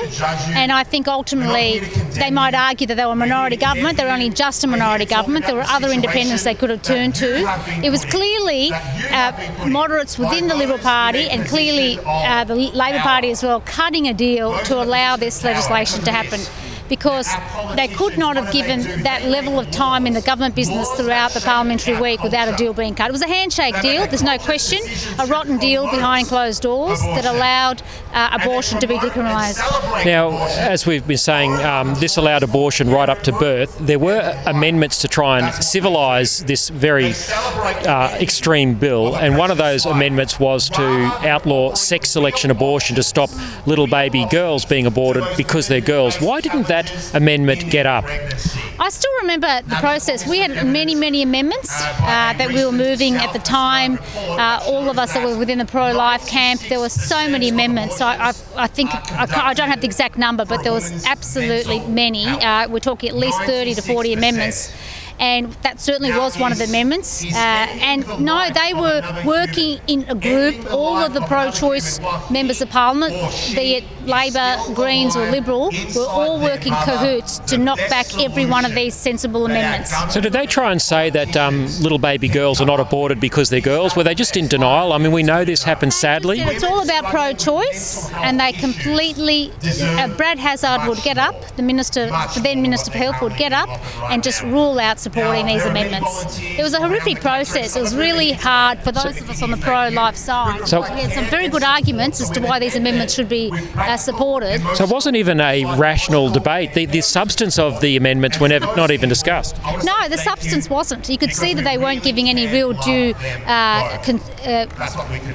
and I think ultimately they might argue that they were a minority government. They were only just a minority government. There were other independents they could have turned to. It was clearly uh, moderates within the Liberal Party and clearly uh, the Labor Party as well cutting a deal to allow this legislation to happen because they could not have given that level of time in the government business throughout the parliamentary week without a deal being cut. It was a handshake deal, there's no question, a rotten deal behind closed doors that allowed uh, abortion to be decriminalised. Now, as we've been saying, um, this allowed abortion right up to birth. There were amendments to try and civilise this very uh, extreme bill, and one of those amendments was to outlaw sex selection abortion to stop little baby girls being aborted because they're girls. Why didn't that that amendment get up? I still remember the process. We had many, many amendments uh, that we were moving at the time. Uh, all of us that were within the pro-life camp, there were so many amendments. I, I, I think I, I, don't have the exact number, but there was absolutely many. Uh, we're talking at least 30 to 40 amendments and that certainly was one of the amendments. Uh, and no, they were working in a group, all of the pro choice members of parliament, be it Labor, Greens, or Liberal, were all working cahoots to knock back every one of these sensible amendments. So, did they try and say that um, little baby girls are not aborted because they're girls? Were they just in denial? I mean, we know this happens sadly. It's all about pro choice, and they completely. Uh, Brad Hazzard would get up, the Minister, the then Minister for Health, would get up and just rule out supporting these amendments. It was a horrific process. It was really hard for those of us on the pro-life side. So, we had some very good arguments as to why these amendments should be uh, supported. So it wasn't even a rational debate. The, the substance of the amendments were never, not even discussed. No, the substance wasn't. You could see that they weren't giving any real due uh, con- uh,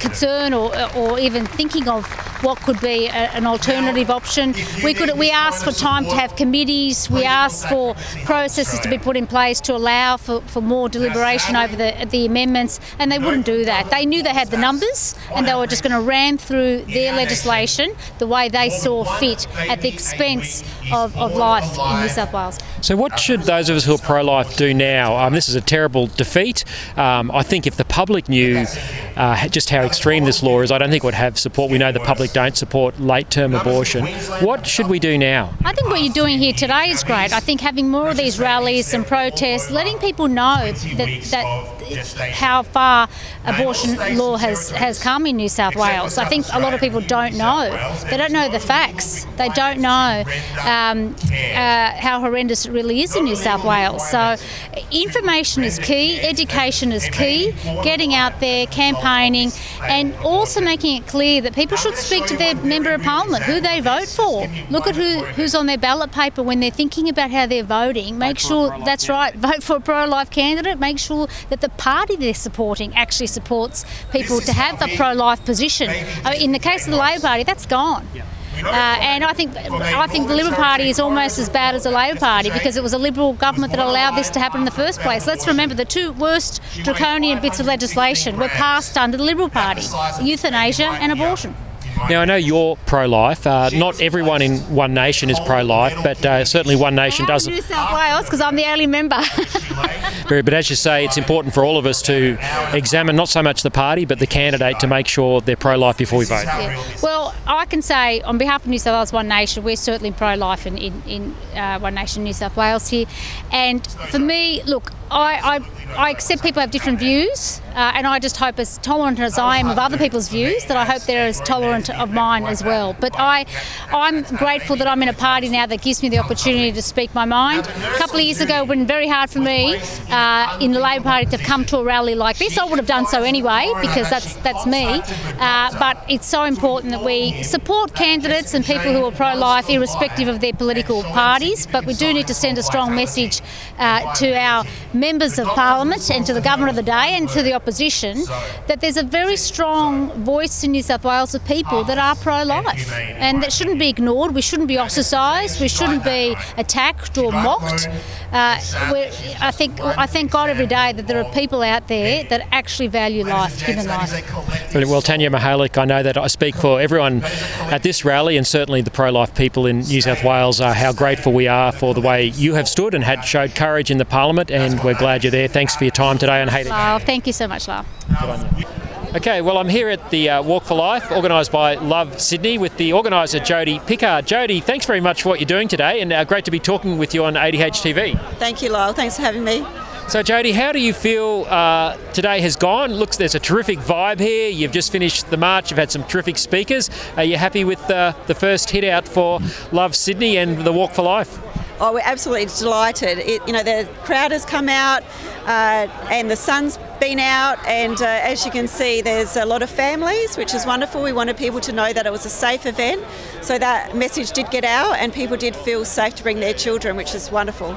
concern or, or even thinking of what could be a, an alternative option. We could we asked for time to have committees. We asked for processes to be put in place to allow for, for more deliberation over the the amendments, and they wouldn't do that. They knew they had the numbers, and they were just going to ram through their legislation the way they saw fit at the expense of, of life in New South Wales. So, what should those of us who are pro life do now? Um, this is a terrible defeat. Um, I think if the public knew uh, just how extreme this law is, I don't think it would have support. We know the public don't support late term abortion. What should we do now? I think what you're doing here today is great. I think having more of these rallies and protests, letting people know that, that how far abortion law has, has come in New South Wales. I think a lot of people don't know. They don't know the facts. They don't know um, uh, how horrendous it really is in New South Wales. So, information is key, education is key, getting out there, campaigning, and also making it clear that people should speak to their member of parliament, who they vote for. Look at who, who's on their ballot paper when they're thinking about how they're voting. Make sure that's right. Vote for a pro-life candidate. Make sure that the party they're supporting actually supports people to have a pro-life position. in the case of the Labor Party, that's gone. Uh, and I think I think the Liberal Party is almost as bad as the Labor Party because it was a Liberal government that allowed this to happen in the first place. Let's remember the two worst draconian bits of legislation were passed under the Liberal Party: euthanasia and abortion. Now, I know you're pro life. Uh, not everyone in One Nation is pro life, but uh, certainly One Nation does. New South Wales, because I'm the only member. (laughs) Very, but as you say, it's important for all of us to examine not so much the party, but the candidate to make sure they're pro life before we vote. Yeah. Well, I can say on behalf of New South Wales One Nation, we're certainly pro life in, in, in uh, One Nation New South Wales here. And for me, look, I, I, I accept people have different views, uh, and I just hope, as tolerant as I am of other people's views, that I hope they're as tolerant of mine as well. But I, I'm grateful that I'm in a party now that gives me the opportunity to speak my mind. A couple of years ago, it would have been very hard for me uh, in the Labor Party to come to a rally like this. I would have done so anyway because that's that's me. Uh, but it's so important that we support candidates and people who are pro-life, irrespective of their political parties. But we do need to send a strong message uh, to our members of Parliament and to the government of the day and to the opposition that there's a very strong voice in New South Wales of people that are pro-life and that shouldn't be ignored. We shouldn't be ostracised. We shouldn't be attacked or mocked. Uh, I think I thank God every day that there are people out there that actually value life, human life. Well, Tanya Mihailuk, I know that I speak for everyone at this rally and certainly the pro-life people in New South Wales. are how grateful we are for the way you have stood and had showed courage in the Parliament, and we're glad you're there. Thanks for your time today and Haiti. Oh, thank you so much, Lyle. Okay, well, I'm here at the uh, Walk for Life, organised by Love Sydney, with the organiser Jody Pickard. Jody, thanks very much for what you're doing today, and uh, great to be talking with you on ADH TV. Thank you, Lyle. Thanks for having me. So, Jody, how do you feel uh, today has gone? Looks there's a terrific vibe here. You've just finished the march. You've had some terrific speakers. Are you happy with uh, the first hit out for Love Sydney and the Walk for Life? Oh, we're absolutely delighted. It, you know, the crowd has come out, uh, and the sun's been out, and uh, as you can see, there's a lot of families, which is wonderful. We wanted people to know that it was a safe event, so that message did get out, and people did feel safe to bring their children, which is wonderful.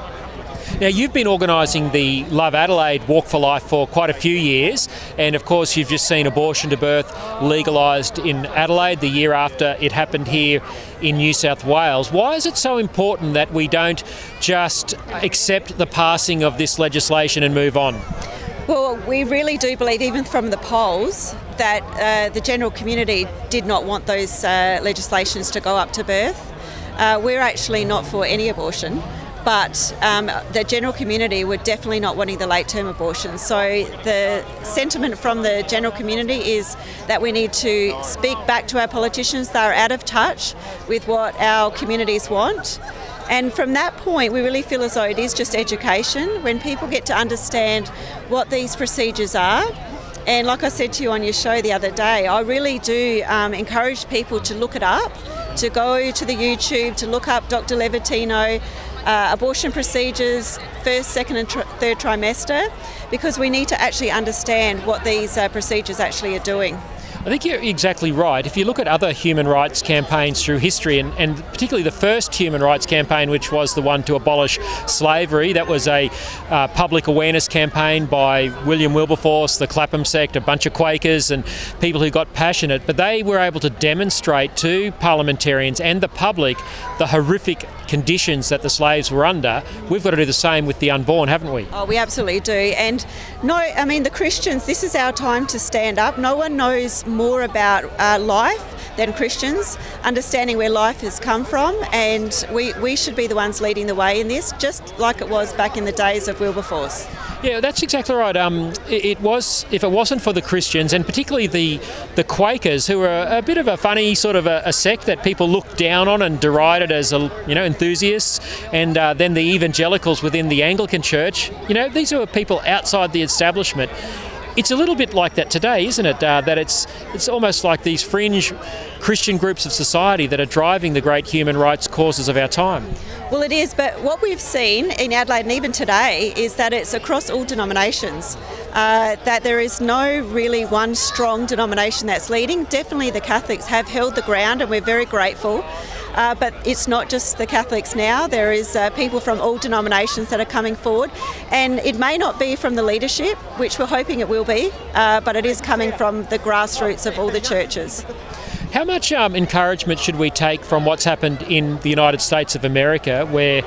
Now, you've been organising the Love Adelaide Walk for Life for quite a few years, and of course, you've just seen abortion to birth legalised in Adelaide the year after it happened here in New South Wales. Why is it so important that we don't just accept the passing of this legislation and move on? Well, we really do believe, even from the polls, that uh, the general community did not want those uh, legislations to go up to birth. Uh, we're actually not for any abortion but um, the general community were definitely not wanting the late term abortion. So the sentiment from the general community is that we need to speak back to our politicians. They're out of touch with what our communities want. And from that point, we really feel as though it is just education. When people get to understand what these procedures are, and like I said to you on your show the other day, I really do um, encourage people to look it up, to go to the YouTube, to look up Dr. Levatino, uh, abortion procedures, first, second, and tr- third trimester, because we need to actually understand what these uh, procedures actually are doing. I think you're exactly right. If you look at other human rights campaigns through history, and, and, particularly the first human rights campaign, which was the one to abolish slavery, that was a uh, public awareness campaign by William Wilberforce, the Clapham sect, a bunch of Quakers, and people who got passionate. But they were able to demonstrate to parliamentarians and the public the horrific conditions that the slaves were under. We've got to do the same with the unborn, haven't we? Oh, we absolutely do. And no, I mean, the Christians, this is our time to stand up. No one knows more about uh, life than Christians, understanding where life has come from, and we, we should be the ones leading the way in this, just like it was back in the days of Wilberforce. Yeah, that's exactly right. Um, it, it, was if it wasn't for the Christians and particularly the the Quakers, who were a, bit of a funny sort of a, a, sect that people looked down on and derided as a, you know enthusiasts, and uh, then the evangelicals within the Anglican Church. You know, these were people outside the establishment it's a little bit like that today, isn't it? Uh, that it's it's almost like these fringe Christian groups of society that are driving the great human rights causes of our time. Well, it is, but what we've seen in Adelaide and even today is that it's across all denominations. Uh, that there is no really one strong denomination that's leading. Definitely, the Catholics have held the ground, and we're very grateful. Uh, but it's not just the Catholics now. There is uh, people from all denominations that are coming forward, and it may not be from the leadership, which we're hoping it will be, uh, but it is coming from the grassroots of all the churches. How much um, encouragement should we take from what's happened in the United States of America, where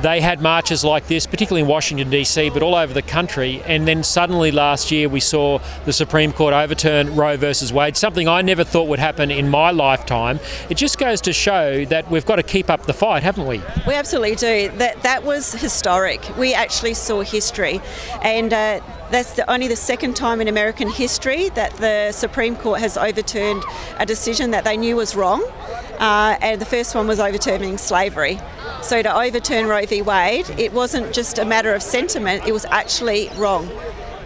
they had marches like this, particularly in Washington, D.C., but all over the country, and then suddenly last year we saw the Supreme Court overturn Roe versus Wade, something I never thought would happen in my lifetime. It just goes to show that we've got to keep up the fight, haven't we? We absolutely do. That that was historic. We actually saw history, and. Uh, that's the, only the second time in American history that the Supreme Court has overturned a decision that they knew was wrong, uh, and the first one was overturning slavery. So to overturn Roe v. Wade, it wasn't just a matter of sentiment; it was actually wrong.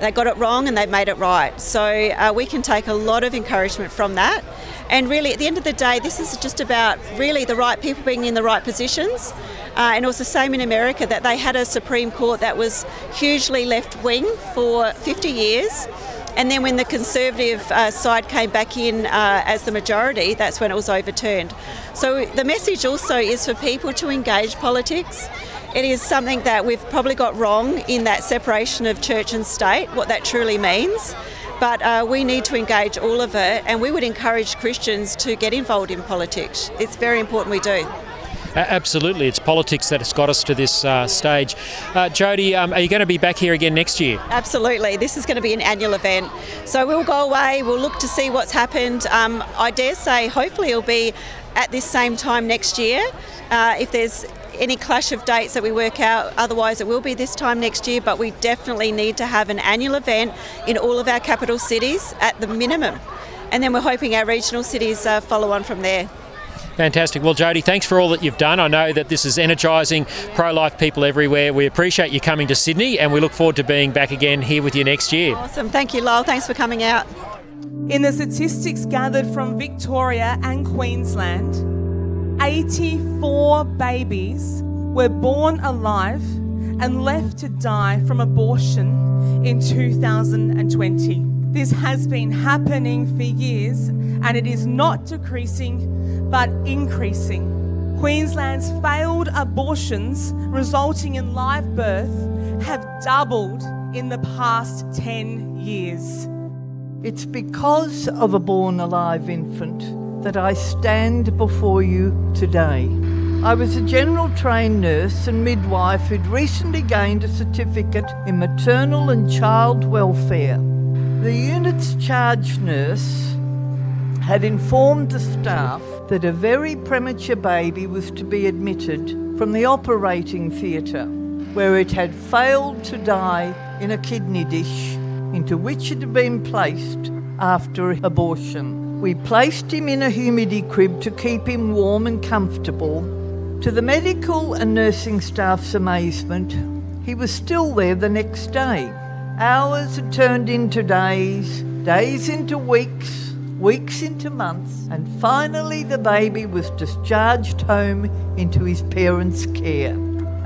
They got it wrong and they made it right. So uh, we can take a lot of encouragement from that. And really, at the end of the day, this is just about really the right people being in the right positions. Uh, and it was the same in America that they had a Supreme Court that was hugely left wing for 50 years. And then when the Conservative uh, side came back in uh, as the majority, that's when it was overturned. So the message also is for people to engage politics. It is something that we've probably got wrong in that separation of church and state, what that truly means. But uh, we need to engage all of it, and we would encourage Christians to get involved in politics. It's very important we do. Absolutely, it's politics that has got us to this uh, stage. Uh, Jody, um, are you going to be back here again next year? Absolutely, this is going to be an annual event. So we'll go away, we'll look to see what's happened. Um, I dare say, hopefully, it'll be at this same time next year. Uh, if there's any clash of dates that we work out. Otherwise, it will be this time next year, but we definitely need to have an annual event in all of our capital cities at the minimum. And then we're hoping our regional cities uh, follow on from there. Fantastic. Well, Jody, thanks for all that you've done. I know that this is energising pro life people everywhere. We appreciate you coming to Sydney and we look forward to being back again here with you next year. Awesome. Thank you, Lyle. Thanks for coming out. In the statistics gathered from Victoria and Queensland, 84 babies were born alive and left to die from abortion in 2020. This has been happening for years and it is not decreasing but increasing. Queensland's failed abortions resulting in live birth have doubled in the past 10 years. It's because of a born alive infant that I stand before you today. I was a general trained nurse and midwife who'd recently gained a certificate in maternal and child welfare. The unit's charge nurse had informed the staff that a very premature baby was to be admitted from the operating theatre, where it had failed to die in a kidney dish into which it had been placed after abortion. We placed him in a humidity crib to keep him warm and comfortable. To the medical and nursing staff's amazement, he was still there the next day. Hours had turned into days, days into weeks, weeks into months, and finally the baby was discharged home into his parents' care.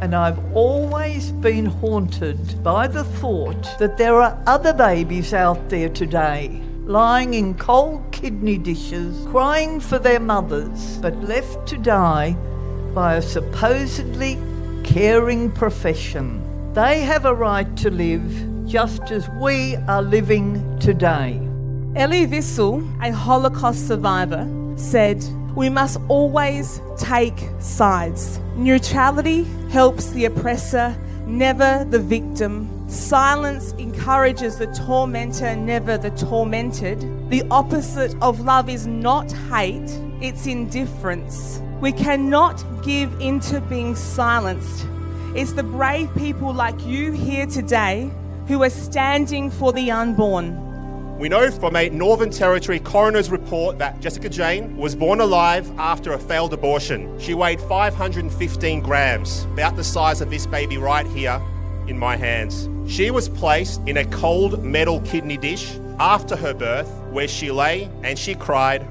And I've always been haunted by the thought that there are other babies out there today lying in cold kidney dishes, crying for their mothers, but left to die by a supposedly caring profession. They have a right to live just as we are living today. Elie Wiesel, a Holocaust survivor, said, We must always take sides. Neutrality helps the oppressor, never the victim. Silence encourages the tormentor, never the tormented. The opposite of love is not hate, it's indifference. We cannot give into being silenced. It's the brave people like you here today who are standing for the unborn. We know from a Northern Territory coroner's report that Jessica Jane was born alive after a failed abortion. She weighed 515 grams, about the size of this baby right here in my hands. She was placed in a cold metal kidney dish after her birth, where she lay and she cried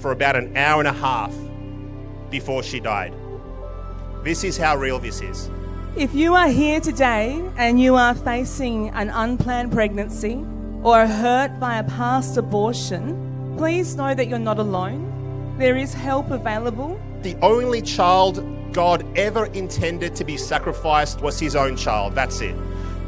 for about an hour and a half before she died. This is how real this is. If you are here today and you are facing an unplanned pregnancy or are hurt by a past abortion, please know that you're not alone. There is help available. The only child God ever intended to be sacrificed was his own child. That's it.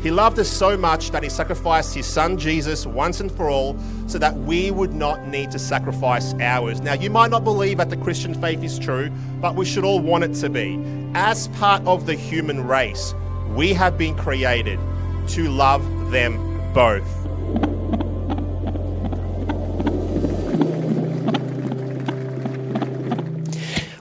He loved us so much that he sacrificed his son Jesus once and for all so that we would not need to sacrifice ours. Now, you might not believe that the Christian faith is true, but we should all want it to be. As part of the human race, we have been created to love them both.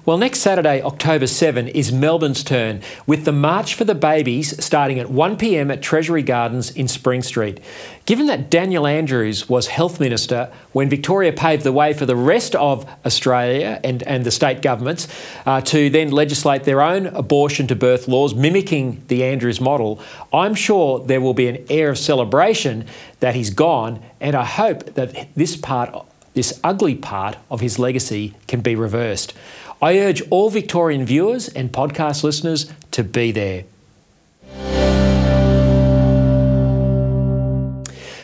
Well, next Saturday, October 7, is Melbourne's turn, with the March for the Babies starting at 1pm at Treasury Gardens in Spring Street. Given that Daniel Andrews was Health Minister when Victoria paved the way for the rest of Australia and, and the state governments uh, to then legislate their own abortion to birth laws mimicking the Andrews model, I'm sure there will be an air of celebration that he's gone, and I hope that this part, this ugly part of his legacy, can be reversed. I urge all Victorian viewers and podcast listeners to be there.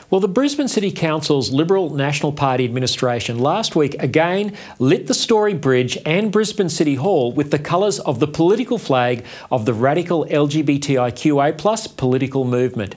Well, the Brisbane City Council's Liberal National Party administration last week again lit the Story Bridge and Brisbane City Hall with the colours of the political flag of the radical LGBTIQA political movement.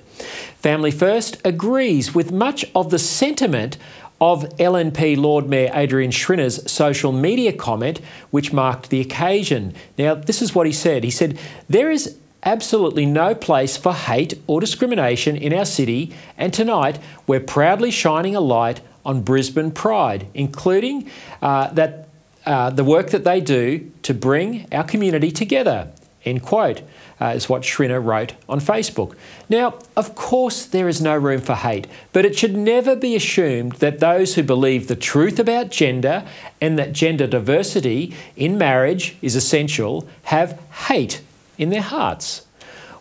Family First agrees with much of the sentiment of LNP Lord Mayor Adrian Schrinner's social media comment, which marked the occasion. Now, this is what he said. He said, There is absolutely no place for hate or discrimination in our city, and tonight we're proudly shining a light on Brisbane pride, including uh, that uh, the work that they do to bring our community together. End quote uh, is what Schrinner wrote on Facebook. Now, of course, there is no room for hate, but it should never be assumed that those who believe the truth about gender and that gender diversity in marriage is essential have hate in their hearts.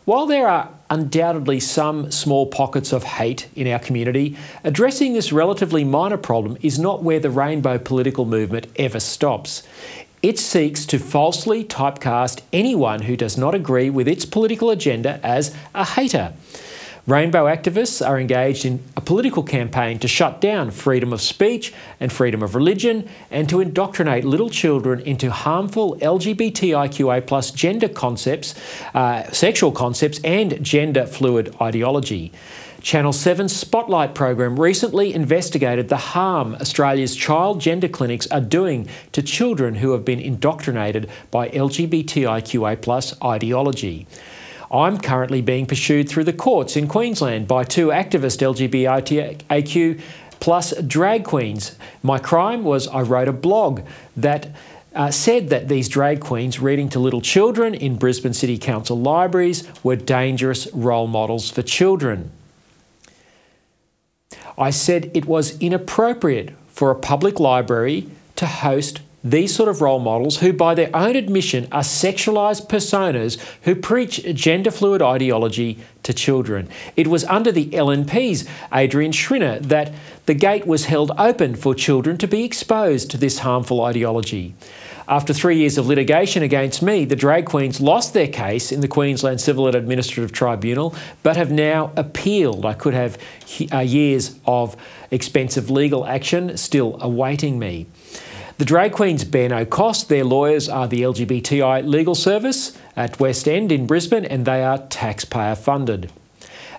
While there are undoubtedly some small pockets of hate in our community, addressing this relatively minor problem is not where the rainbow political movement ever stops. It seeks to falsely typecast anyone who does not agree with its political agenda as a hater. Rainbow activists are engaged in a political campaign to shut down freedom of speech and freedom of religion and to indoctrinate little children into harmful LGBTIQA plus gender concepts, uh, sexual concepts, and gender fluid ideology. Channel 7's Spotlight program recently investigated the harm Australia's child gender clinics are doing to children who have been indoctrinated by LGBTIQA ideology. I'm currently being pursued through the courts in Queensland by two activist LGBTIQ plus drag queens. My crime was I wrote a blog that uh, said that these drag queens reading to little children in Brisbane City Council libraries were dangerous role models for children. I said it was inappropriate for a public library to host these sort of role models who, by their own admission, are sexualised personas who preach gender fluid ideology to children. It was under the LNP's Adrian Schrinner that the gate was held open for children to be exposed to this harmful ideology. After three years of litigation against me, the drag queens lost their case in the Queensland Civil and Administrative Tribunal, but have now appealed. I could have uh, years of expensive legal action still awaiting me. The drag queens bear no cost. Their lawyers are the LGBTI Legal Service at West End in Brisbane, and they are taxpayer funded.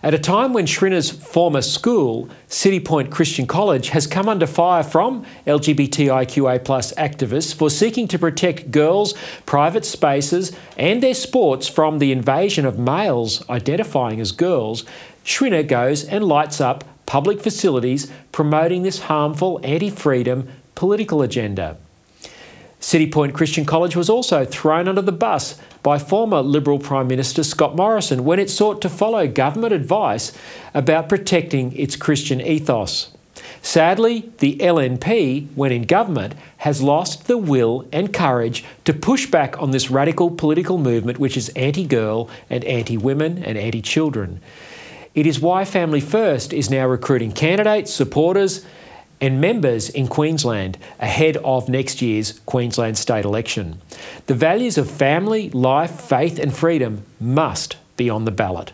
At a time when Schrinner's former school, Citipointe Christian College, has come under fire from LGBTIQA activists for seeking to protect girls' private spaces and their sports from the invasion of males identifying as girls, Schrinner goes and lights up public facilities promoting this harmful anti freedom political agenda. Citipointe Christian College was also thrown under the bus by former Liberal Prime Minister Scott Morrison when it sought to follow government advice about protecting its Christian ethos. Sadly, the LNP, when in government, has lost the will and courage to push back on this radical political movement which is anti girl and anti women and anti children. It is why Family First is now recruiting candidates, supporters, and members in Queensland ahead of next year's Queensland state election. The values of family, life, faith, and freedom must be on the ballot.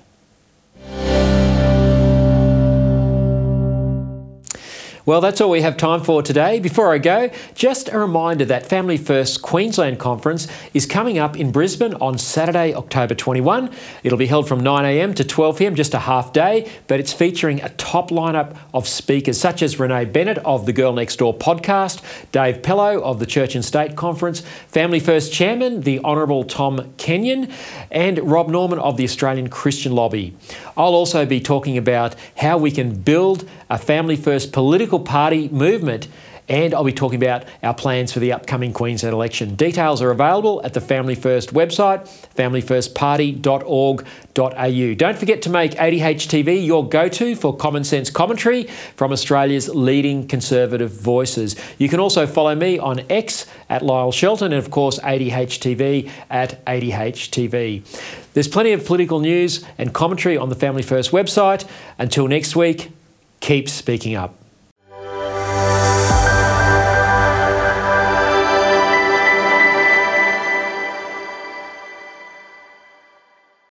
Well, that's all we have time for today. Before I go, just a reminder that Family First Queensland Conference is coming up in Brisbane on Saturday, October 21. It'll be held from 9am to 12pm, just a half day, but it's featuring a top lineup of speakers such as Renee Bennett of the Girl Next Door podcast, Dave Pellowe of the Church and State Conference, Family First Chairman, the Honourable Tom Kenyon, and Rob Norman of the Australian Christian Lobby. I'll also be talking about how we can build a Family First political party movement and I'll be talking about our plans for the upcoming Queensland election. Details are available at the Family First website, familyfirstparty.org.au. Don't forget to make ADHTV your go to for common sense commentary from Australia's leading conservative voices. You can also follow me on X at Lyle Shelton and, of course, ADHTV at ADHTV. There's plenty of political news and commentary on the Family First website. Until next week, keep speaking up.